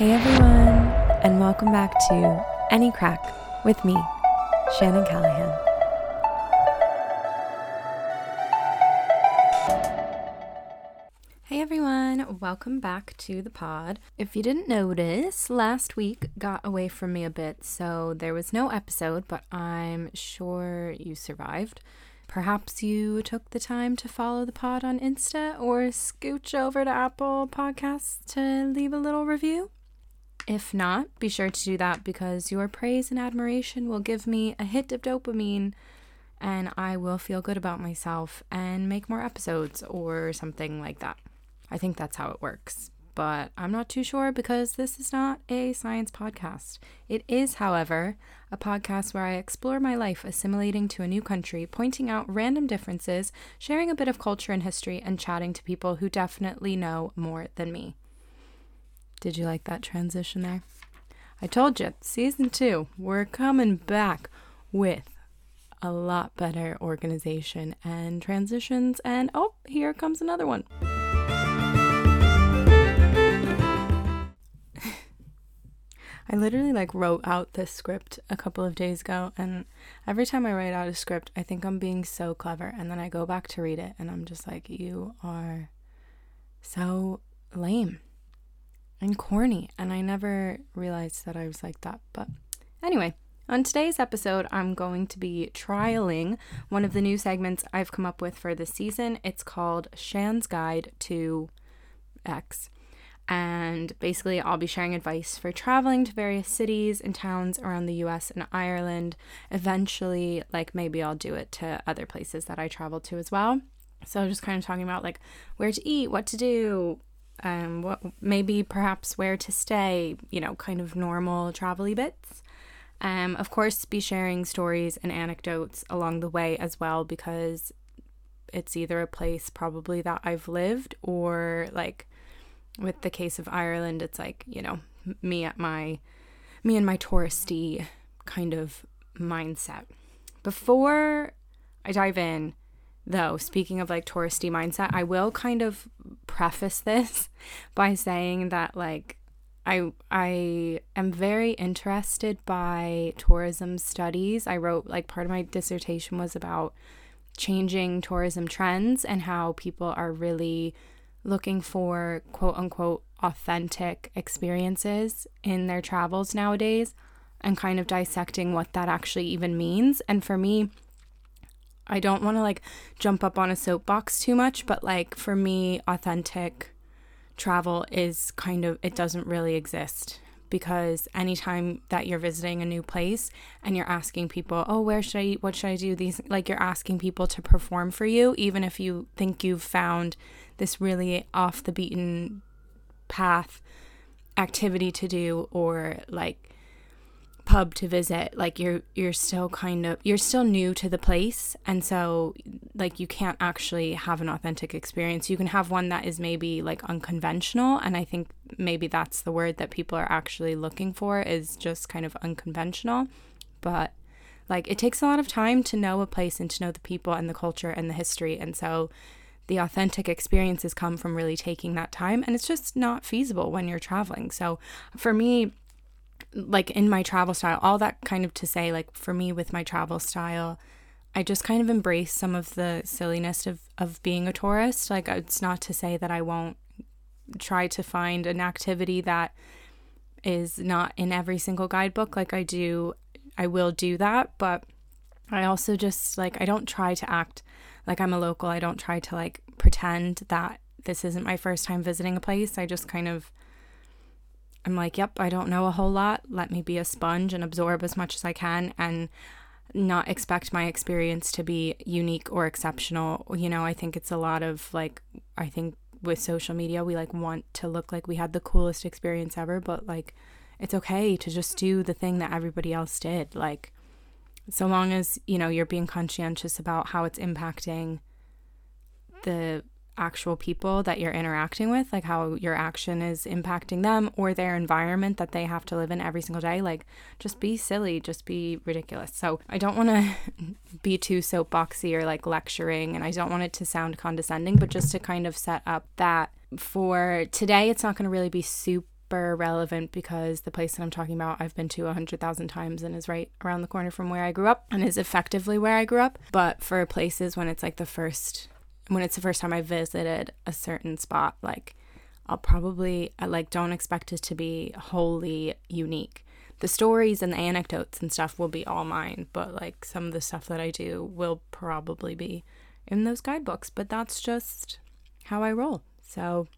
Hey everyone, and welcome back to Any Crack with me, Shannon Callahan. Hey everyone, welcome back to the pod. If you didn't notice, last week got away from me a bit, so there was no episode, but I'm sure you survived. Perhaps you took the time to follow the pod on Insta or scooch over to Apple Podcasts to leave a little review. If not, be sure to do that because your praise and admiration will give me a hit of dopamine and I will feel good about myself and make more episodes or something like that. I think that's how it works but I'm not too sure because this is not a science podcast. It is, however, a podcast where I explore my life assimilating to a new country, pointing out random differences, sharing a bit of culture and history, and chatting to people who definitely know more than me. Did you like that transition there? I told you, season two, we're coming back with a lot better organization and transitions. And oh, here comes another one. I literally like wrote out this script a couple of days ago and every time I write out a script, I think I'm being so clever and then I go back to read it and I'm just like you are so lame and corny and I never realized that I was like that. But anyway, on today's episode, I'm going to be trialing one of the new segments I've come up with for this season. It's called Shan's Guide to X. And basically, I'll be sharing advice for traveling to various cities and towns around the US and Ireland. Eventually, like maybe I'll do it to other places that I travel to as well. So, just kind of talking about like where to eat, what to do, um, what maybe perhaps where to stay, you know, kind of normal travel bits. Um, of course, be sharing stories and anecdotes along the way as well because it's either a place probably that I've lived or like with the case of Ireland, it's like, you know, me at my me and my touristy kind of mindset. Before I dive in, though, speaking of like touristy mindset, I will kind of preface this by saying that like I I am very interested by tourism studies. I wrote like part of my dissertation was about changing tourism trends and how people are really looking for quote unquote authentic experiences in their travels nowadays and kind of dissecting what that actually even means. And for me, I don't want to like jump up on a soapbox too much, but like for me, authentic travel is kind of, it doesn't really exist because anytime that you're visiting a new place and you're asking people, oh, where should I eat? What should I do? These, like, you're asking people to perform for you, even if you think you've found this really off the beaten path activity to do or like pub to visit like you're you're still kind of you're still new to the place. And so like you can't actually have an authentic experience. You can have one that is maybe like unconventional. And i think maybe that's the word that people are actually looking for is just kind of unconventional. But like it takes a lot of time to know a place and to know the people and the culture and the history. And so the authentic experiences come from really taking that time. And it's just not feasible when you're traveling. So for me like in my travel style all that kind of to say like for me with my travel style I just kind of embrace some of the silliness of of being a tourist like it's not to say that I won't try to find an activity that is not in every single guidebook like I do I will do that but I also just like I don't try to act like I'm a local. I don't try to like pretend that this isn't my first time visiting a place. I just kind of I'm like, yep, I don't know a whole lot. Let me be a sponge and absorb as much as I can and not expect my experience to be unique or exceptional. You know, I think it's a lot of like I think with social media we like want to look like we had the coolest experience ever, but like it's okay to just do the thing that everybody else did. Like so long as you know you're being conscientious about how it's impacting the actual people that you're interacting with like how your action is impacting them or their environment that they have to live in every single day like just be silly just be ridiculous so i don't want to be too soapboxy or like lecturing and i don't want it to sound condescending but just to kind of set up that for today it's not going to really be super relevant because the place that I'm talking about I've been to a hundred thousand times and is right around the corner from where I grew up and is effectively where I grew up. But for places when it's like the first when it's the first time I visited a certain spot, like I'll probably I like don't expect it to be wholly unique. The stories and the anecdotes and stuff will be all mine, but like some of the stuff that I do will probably be in those guidebooks, but that's just how I roll. So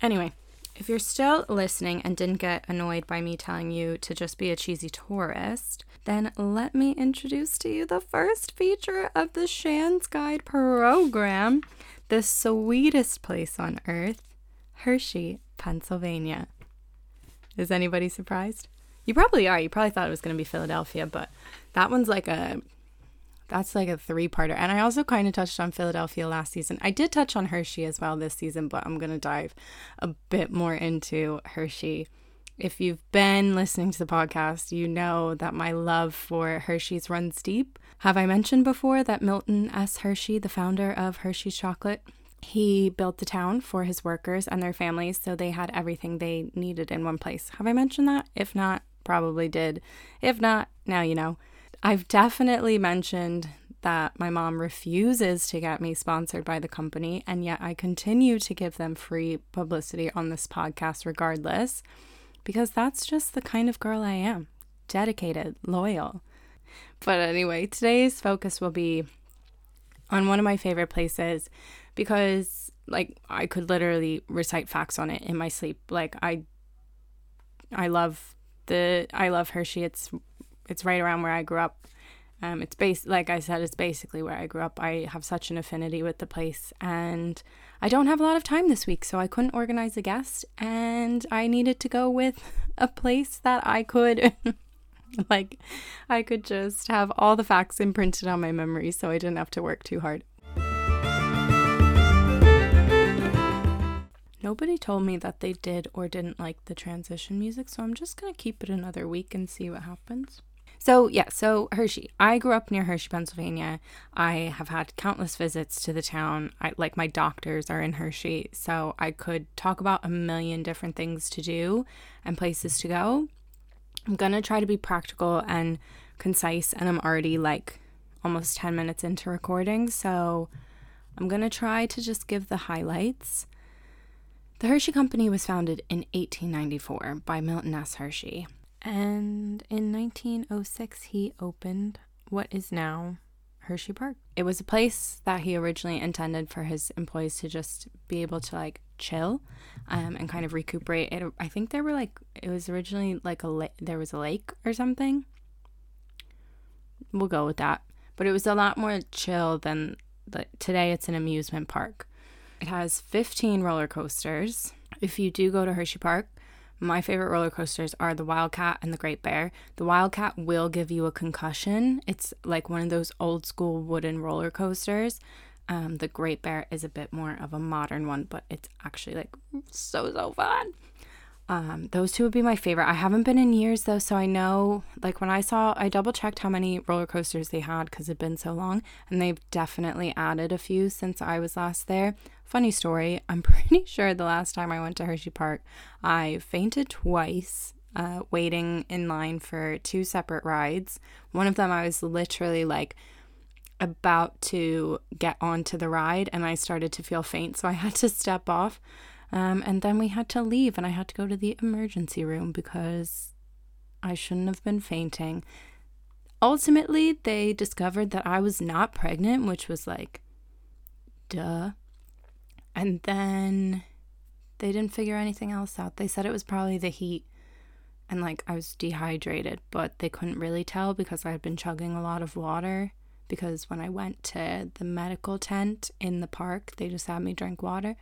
Anyway, if you're still listening and didn't get annoyed by me telling you to just be a cheesy tourist, then let me introduce to you the first feature of the Shan's Guide program the sweetest place on earth, Hershey, Pennsylvania. Is anybody surprised? You probably are. You probably thought it was going to be Philadelphia, but that one's like a that's like a three parter. And I also kind of touched on Philadelphia last season. I did touch on Hershey as well this season, but I'm going to dive a bit more into Hershey. If you've been listening to the podcast, you know that my love for Hershey's runs deep. Have I mentioned before that Milton S. Hershey, the founder of Hershey's Chocolate, he built the town for his workers and their families so they had everything they needed in one place. Have I mentioned that? If not, probably did. If not, now you know. I've definitely mentioned that my mom refuses to get me sponsored by the company, and yet I continue to give them free publicity on this podcast regardless, because that's just the kind of girl I am dedicated, loyal. But anyway, today's focus will be on one of my favorite places because like I could literally recite facts on it in my sleep. Like I I love the I love Hershey. It's it's right around where I grew up. Um, it's base like I said, it's basically where I grew up. I have such an affinity with the place, and I don't have a lot of time this week, so I couldn't organize a guest, and I needed to go with a place that I could, like, I could just have all the facts imprinted on my memory, so I didn't have to work too hard. Nobody told me that they did or didn't like the transition music, so I'm just gonna keep it another week and see what happens. So, yeah, so Hershey. I grew up near Hershey, Pennsylvania. I have had countless visits to the town. I like my doctors are in Hershey, so I could talk about a million different things to do and places to go. I'm going to try to be practical and concise, and I'm already like almost 10 minutes into recording, so I'm going to try to just give the highlights. The Hershey Company was founded in 1894 by Milton S. Hershey. And in 1906, he opened what is now Hershey Park. It was a place that he originally intended for his employees to just be able to like chill um, and kind of recuperate. It, I think there were like, it was originally like a la- there was a lake or something. We'll go with that. But it was a lot more chill than the, today, it's an amusement park. It has 15 roller coasters. If you do go to Hershey Park, my favorite roller coasters are the Wildcat and the Great Bear. The Wildcat will give you a concussion. It's like one of those old school wooden roller coasters. Um, the Great Bear is a bit more of a modern one, but it's actually like so so fun. Um, those two would be my favorite. I haven't been in years though, so I know like when I saw, I double checked how many roller coasters they had because it'd been so long, and they've definitely added a few since I was last there. Funny story, I'm pretty sure the last time I went to Hershey Park, I fainted twice. Uh, waiting in line for two separate rides. One of them, I was literally like about to get onto the ride and I started to feel faint, so I had to step off. Um, and then we had to leave, and I had to go to the emergency room because I shouldn't have been fainting. Ultimately, they discovered that I was not pregnant, which was like, duh. And then they didn't figure anything else out. They said it was probably the heat and like I was dehydrated, but they couldn't really tell because I had been chugging a lot of water. Because when I went to the medical tent in the park, they just had me drink water.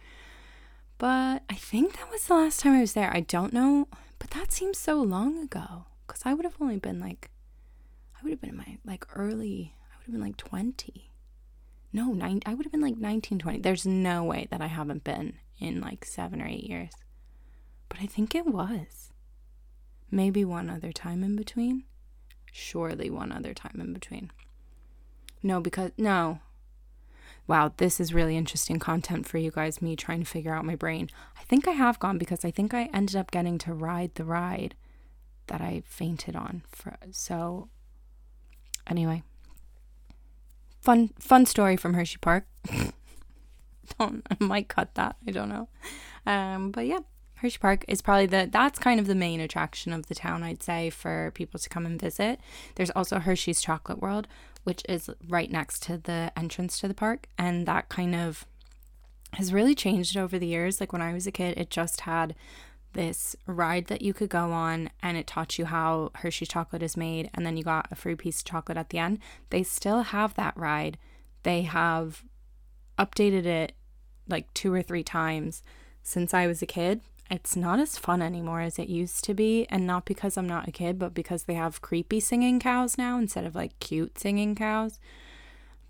But I think that was the last time I was there. I don't know, but that seems so long ago because I would have only been like, I would have been in my like early, I would have been like 20. No, nine, I would have been like 19, 20. There's no way that I haven't been in like seven or eight years. But I think it was. Maybe one other time in between. Surely one other time in between. No, because, no. wow, this is really interesting content for you guys, me trying to figure out my brain. I think I have gone because I think I ended up getting to ride the ride that I fainted on. For, so, anyway, fun fun story from Hershey Park. don't I might cut that. I don't know. Um, but yeah, Hershey Park is probably the that's kind of the main attraction of the town, I'd say, for people to come and visit. There's also Hershey's Chocolate World, which is right next to the entrance to the park, and that kind of has really changed over the years. Like when I was a kid, it just had this ride that you could go on and it taught you how Hershey chocolate is made and then you got a free piece of chocolate at the end. They still have that ride. They have updated it like two or three times since I was a kid it's not as fun anymore as it used to be. And not because I'm not a kid, but because they have creepy singing cows now instead of like cute singing cows.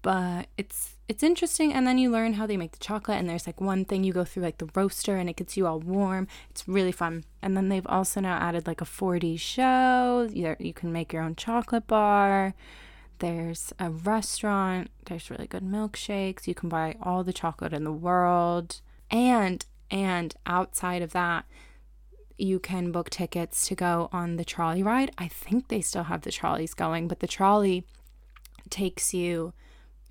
But it's it's interesting and then you learn how they make the chocolate and there's like one thing you go through like the roaster and it gets you all warm. It's really fun. And then they've also now added like a 4D show. You, you can make your own chocolate bar. There's a restaurant. There's really good milkshakes. You can buy all the chocolate in the world. And and outside of that, you can book tickets to go on the trolley ride. I think they still have the trolleys going, but the trolley takes you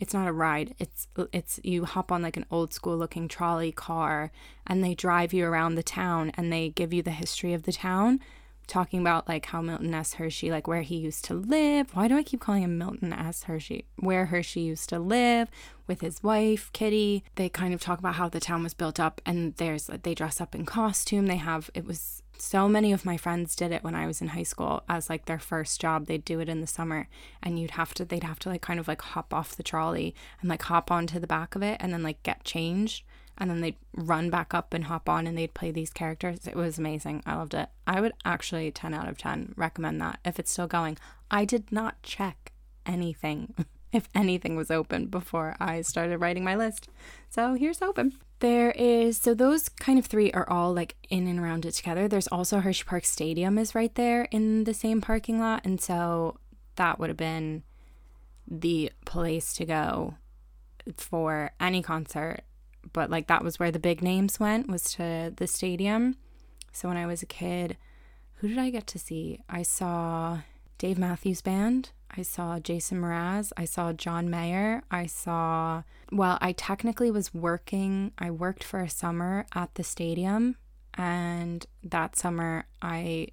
it's not a ride. It's it's you hop on like an old school looking trolley car and they drive you around the town and they give you the history of the town talking about like how Milton S. Hershey, like where he used to live. Why do I keep calling him Milton S. Hershey? Where Hershey used to live with his wife, Kitty. They kind of talk about how the town was built up and there's they dress up in costume. They have it was so many of my friends did it when I was in high school as like their first job. They'd do it in the summer and you'd have to they'd have to like kind of like hop off the trolley and like hop onto the back of it and then like get changed and then they'd run back up and hop on and they'd play these characters. It was amazing. I loved it. I would actually 10 out of 10 recommend that if it's still going. I did not check anything, if anything was open before I started writing my list. So here's open. There is, so those kind of three are all like in and around it together. There's also Hershey Park Stadium is right there in the same parking lot. And so that would have been the place to go for any concert but like that was where the big names went was to the stadium. So when I was a kid, who did I get to see? I saw Dave Matthews Band. I saw Jason Mraz. I saw John Mayer. I saw, well, I technically was working, I worked for a summer at the stadium. And that summer, I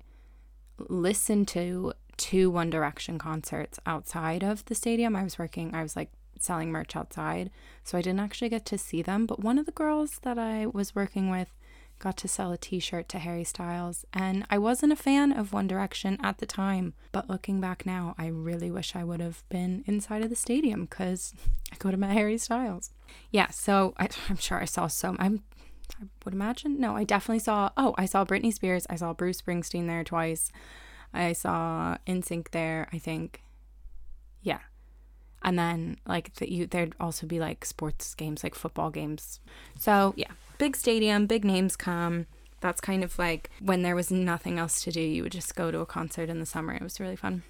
listened to two One Direction concerts outside of the stadium. I was working, I was like selling merch outside, so I didn't actually get to see them. But one of the girls that I was working with got to sell a t shirt to Harry Styles, and I wasn't a fan of One Direction at the time. But looking back now, I really wish I would have been inside of the stadium because I could have met Harry Styles. Yeah, so I, am sure I saw some. I'm I would imagine. No, I definitely saw. Oh, I saw Britney Spears. I saw Bruce Springsteen there twice. I saw NSYNC there. I think. Yeah, and then like that you there'd also be like sports games like football games so yeah big stadium big names come. That's kind of like when there was nothing else to do you would just go to a concert in the summer. It was really fun.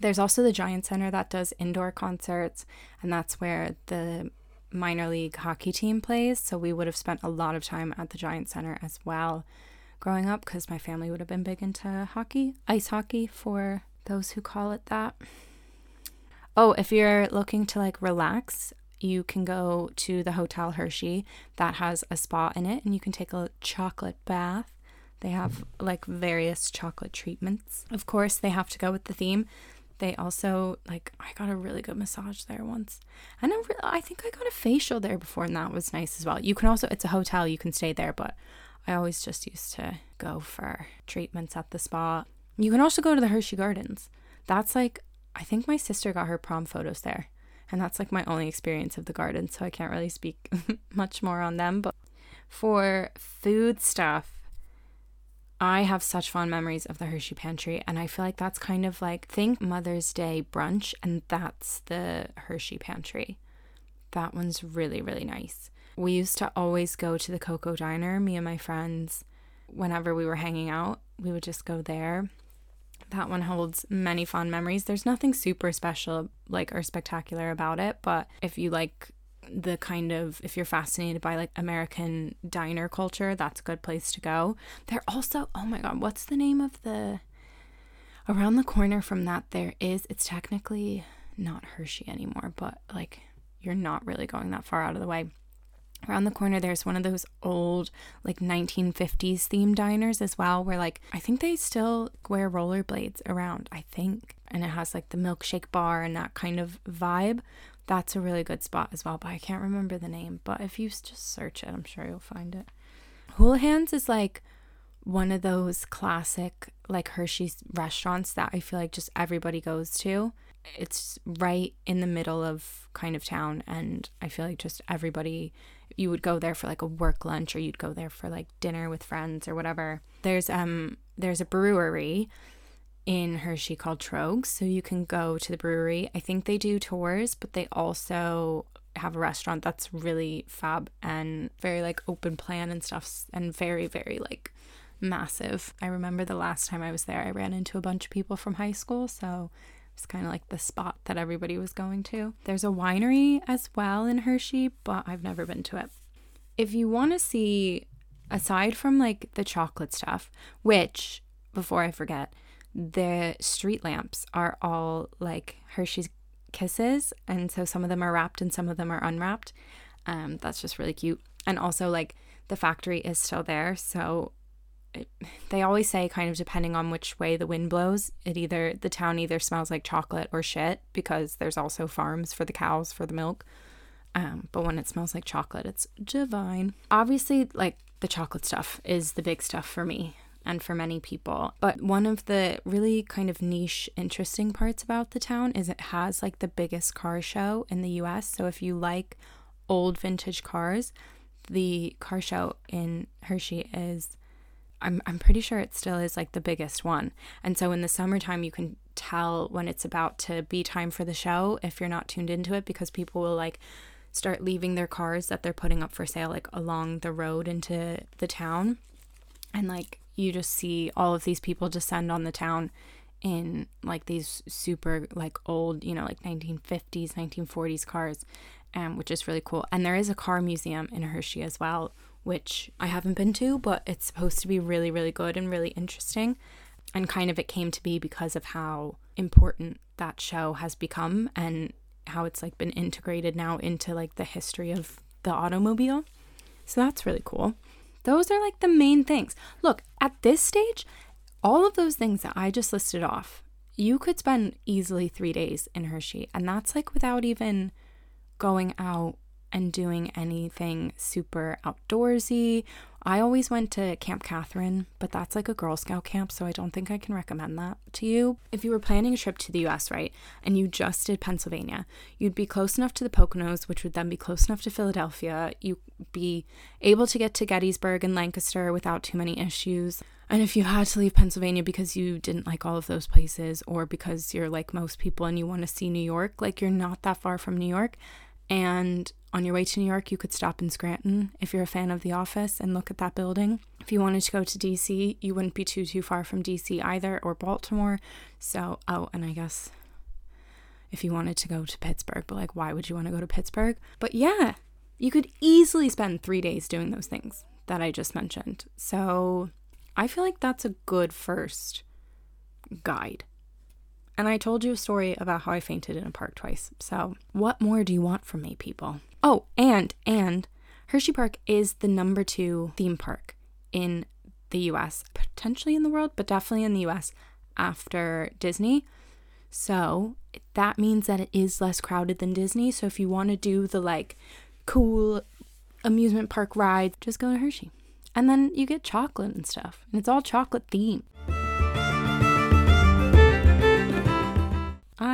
There's also the giant center that does indoor concerts and that's where the minor league hockey team plays. So we would have spent a lot of time at the giant center as well growing up because my family would have been big into hockey ice hockey for those who call it that. Oh, if you're looking to like relax, you can go to the Hotel Hershey that has a spa in it and you can take a chocolate bath. They have like various chocolate treatments. Of course, they have to go with the theme. They also like I got a really good massage there once. And I, re- I think I got a facial there before and that was nice as well. You can also it's a hotel, you can stay there, but I always just used to go for treatments at the spa. You can also go to the Hershey Gardens. That's like I think my sister got her prom photos there. And that's like my only experience of the garden, so I can't really speak much more on them. But for food stuff, I have such fond memories of the Hershey Pantry, and I feel like that's kind of like think Mother's Day brunch, and that's the Hershey Pantry. That one's really, really nice. We used to always go to the Cocoa Diner, me and my friends, whenever we were hanging out, we would just go there that one holds many fond memories. There's nothing super special like or spectacular about it, but if you like the kind of if you're fascinated by like American diner culture, that's a good place to go. They're also oh my god, what's the name of the around the corner from that there is it's technically not Hershey anymore, but like you're not really going that far out of the way. Around the corner, there's one of those old, like 1950s themed diners as well, where like I think they still wear rollerblades around, I think. And it has like the milkshake bar and that kind of vibe. That's a really good spot as well, but I can't remember the name. But if you just search it, I'm sure you'll find it. Houlihan's is like one of those classic, like Hershey's restaurants that I feel like just everybody goes to. It's right in the middle of kind of town, and I feel like just everybody you would go there for like a work lunch or you'd go there for like dinner with friends or whatever. There's um there's a brewery in Hershey called Tröegs, so you can go to the brewery. I think they do tours, but they also have a restaurant that's really fab and very like open plan and stuff and very very like massive. I remember the last time I was there, I ran into a bunch of people from high school, so it's kind of like the spot that everybody was going to. There's a winery as well in Hershey, but I've never been to it. If you want to see, aside from like the chocolate stuff, which, before I forget, the street lamps are all like Hershey's kisses. And so some of them are wrapped and some of them are unwrapped. Um, that's just really cute. And also, like, the factory is still there. So they always say kind of depending on which way the wind blows it either the town either smells like chocolate or shit because there's also farms for the cows for the milk. Um, but when it smells like chocolate it's divine. Obviously like the chocolate stuff is the big stuff for me and for many people. But one of the really kind of niche interesting parts about the town is it has like the biggest car show in the US so if you like old vintage cars the car show in Hershey is I'm I'm pretty sure it still is like the biggest one. And so in the summertime you can tell when it's about to be time for the show if you're not tuned into it because people will like start leaving their cars that they're putting up for sale like along the road into the town. And like you just see all of these people descend on the town in like these super like old, you know, like 1950s, 1940s cars, um, which is really cool. And there is a car museum in Hershey as well, which I haven't been to, but it's supposed to be really, really good and really interesting. And kind of it came to be because of how important that show has become and how it's like been integrated now into like the history of the automobile. So that's really cool. Those are like the main things. Look, at this stage, all of those things that I just listed off, you could spend easily three days in Hershey. And that's like without even going out and doing anything super outdoorsy. I always went to Camp Catherine, but that's like a Girl Scout camp, so I don't think I can recommend that to you. If you were planning a trip to the US, right, and you just did Pennsylvania, you'd be close enough to the Poconos, which would then be close enough to Philadelphia. You'd be able to get to Gettysburg and Lancaster without too many issues. And if you had to leave Pennsylvania because you didn't like all of those places, or because you're like most people and you want to see New York, like you're not that far from New York, and on your way to New York, you could stop in Scranton if you're a fan of The Office and look at that building. If you wanted to go to DC, you wouldn't be too too far from DC either or Baltimore. So, oh, and I guess if you wanted to go to Pittsburgh, but like why would you want to go to Pittsburgh? But yeah, you could easily spend 3 days doing those things that I just mentioned. So, I feel like that's a good first guide. And I told you a story about how I fainted in a park twice. So, what more do you want from me, people? Oh, and and Hershey Park is the number 2 theme park in the US, potentially in the world, but definitely in the US after Disney. So, that means that it is less crowded than Disney. So, if you want to do the like cool amusement park ride, just go to Hershey. And then you get chocolate and stuff. And it's all chocolate themed.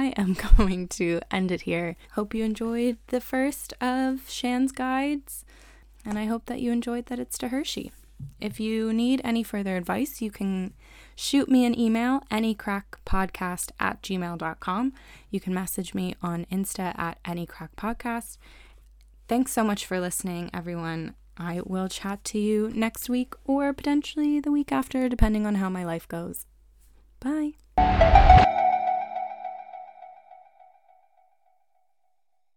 I am going to end it here. Hope you enjoyed the first of Shan's guides, and I hope that you enjoyed that it's to Hershey. If you need any further advice, you can shoot me an email, anycrackpodcast at gmail.com. You can message me on Insta at anycrackpodcast. Thanks so much for listening, everyone. I will chat to you next week or potentially the week after, depending on how my life goes. Bye.